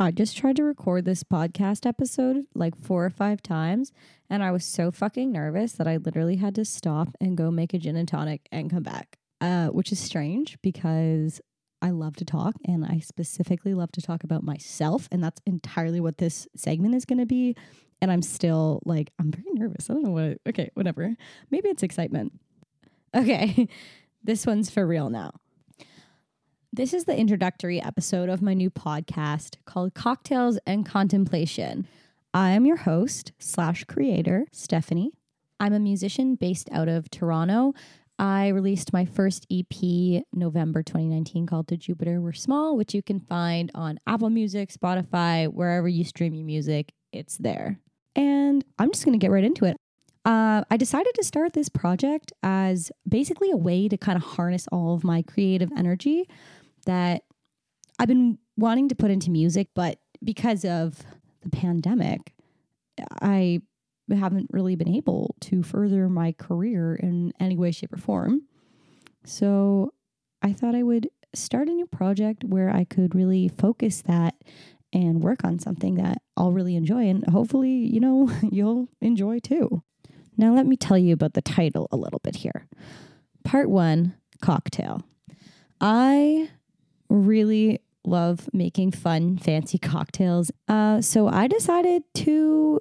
I just tried to record this podcast episode like four or five times, and I was so fucking nervous that I literally had to stop and go make a gin and tonic and come back, uh, which is strange because I love to talk and I specifically love to talk about myself. And that's entirely what this segment is going to be. And I'm still like, I'm very nervous. I don't know what, okay, whatever. Maybe it's excitement. Okay, this one's for real now. This is the introductory episode of my new podcast called Cocktails and Contemplation. I am your host slash creator, Stephanie. I'm a musician based out of Toronto. I released my first EP November 2019 called To Jupiter We're Small, which you can find on Apple Music, Spotify, wherever you stream your music, it's there. And I'm just going to get right into it. Uh, I decided to start this project as basically a way to kind of harness all of my creative energy that I've been wanting to put into music, but because of the pandemic, I haven't really been able to further my career in any way, shape, or form. So I thought I would start a new project where I could really focus that and work on something that I'll really enjoy and hopefully, you know, you'll enjoy too. Now, let me tell you about the title a little bit here. Part one cocktail. I really love making fun, fancy cocktails. Uh, so I decided to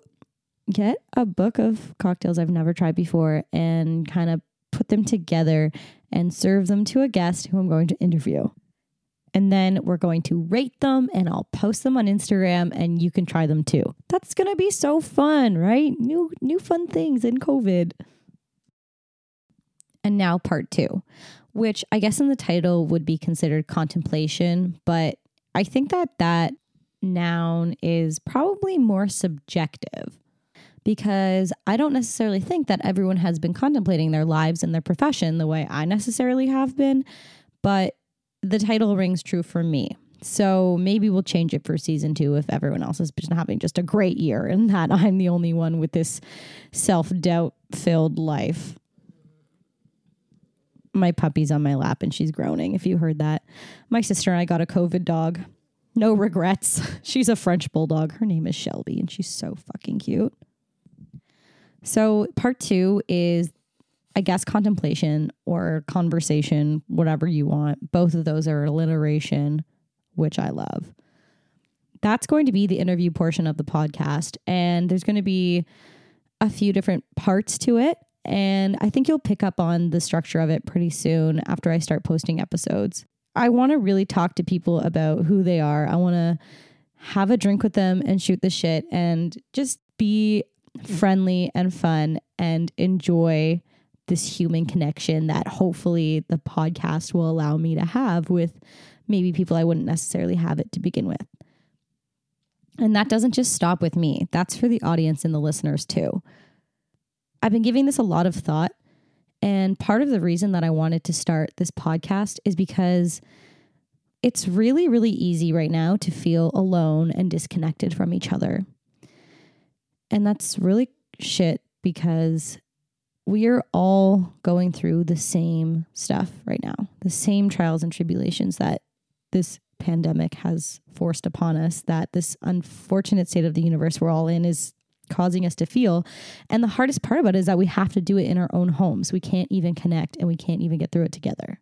get a book of cocktails I've never tried before and kind of put them together and serve them to a guest who I'm going to interview. And then we're going to rate them and I'll post them on Instagram and you can try them too. That's going to be so fun, right? New new fun things in COVID. And now part 2 which I guess in the title would be considered contemplation, but I think that that noun is probably more subjective because I don't necessarily think that everyone has been contemplating their lives and their profession the way I necessarily have been, but the title rings true for me. So maybe we'll change it for season two if everyone else has been having just a great year and that I'm the only one with this self doubt filled life my puppy's on my lap and she's groaning. If you heard that, my sister and I got a COVID dog. No regrets. She's a French bulldog. Her name is Shelby and she's so fucking cute. So, part two is, I guess, contemplation or conversation, whatever you want. Both of those are alliteration, which I love. That's going to be the interview portion of the podcast. And there's going to be a few different parts to it. And I think you'll pick up on the structure of it pretty soon after I start posting episodes. I want to really talk to people about who they are. I want to have a drink with them and shoot the shit and just be friendly and fun and enjoy this human connection that hopefully the podcast will allow me to have with maybe people I wouldn't necessarily have it to begin with. And that doesn't just stop with me, that's for the audience and the listeners too. I've been giving this a lot of thought. And part of the reason that I wanted to start this podcast is because it's really, really easy right now to feel alone and disconnected from each other. And that's really shit because we are all going through the same stuff right now, the same trials and tribulations that this pandemic has forced upon us, that this unfortunate state of the universe we're all in is causing us to feel. And the hardest part about it is that we have to do it in our own homes. We can't even connect and we can't even get through it together.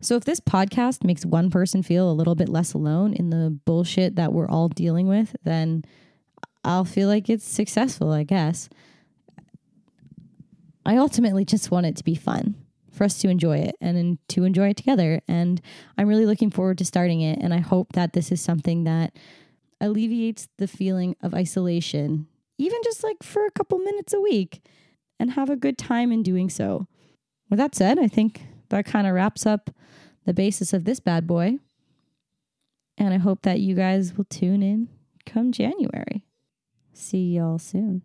So, if this podcast makes one person feel a little bit less alone in the bullshit that we're all dealing with, then I'll feel like it's successful, I guess. I ultimately just want it to be fun for us to enjoy it and to enjoy it together. And I'm really looking forward to starting it. And I hope that this is something that alleviates the feeling of isolation even just like for a couple minutes a week and have a good time in doing so. With that said, I think that kind of wraps up the basis of this bad boy. And I hope that you guys will tune in come January. See y'all soon.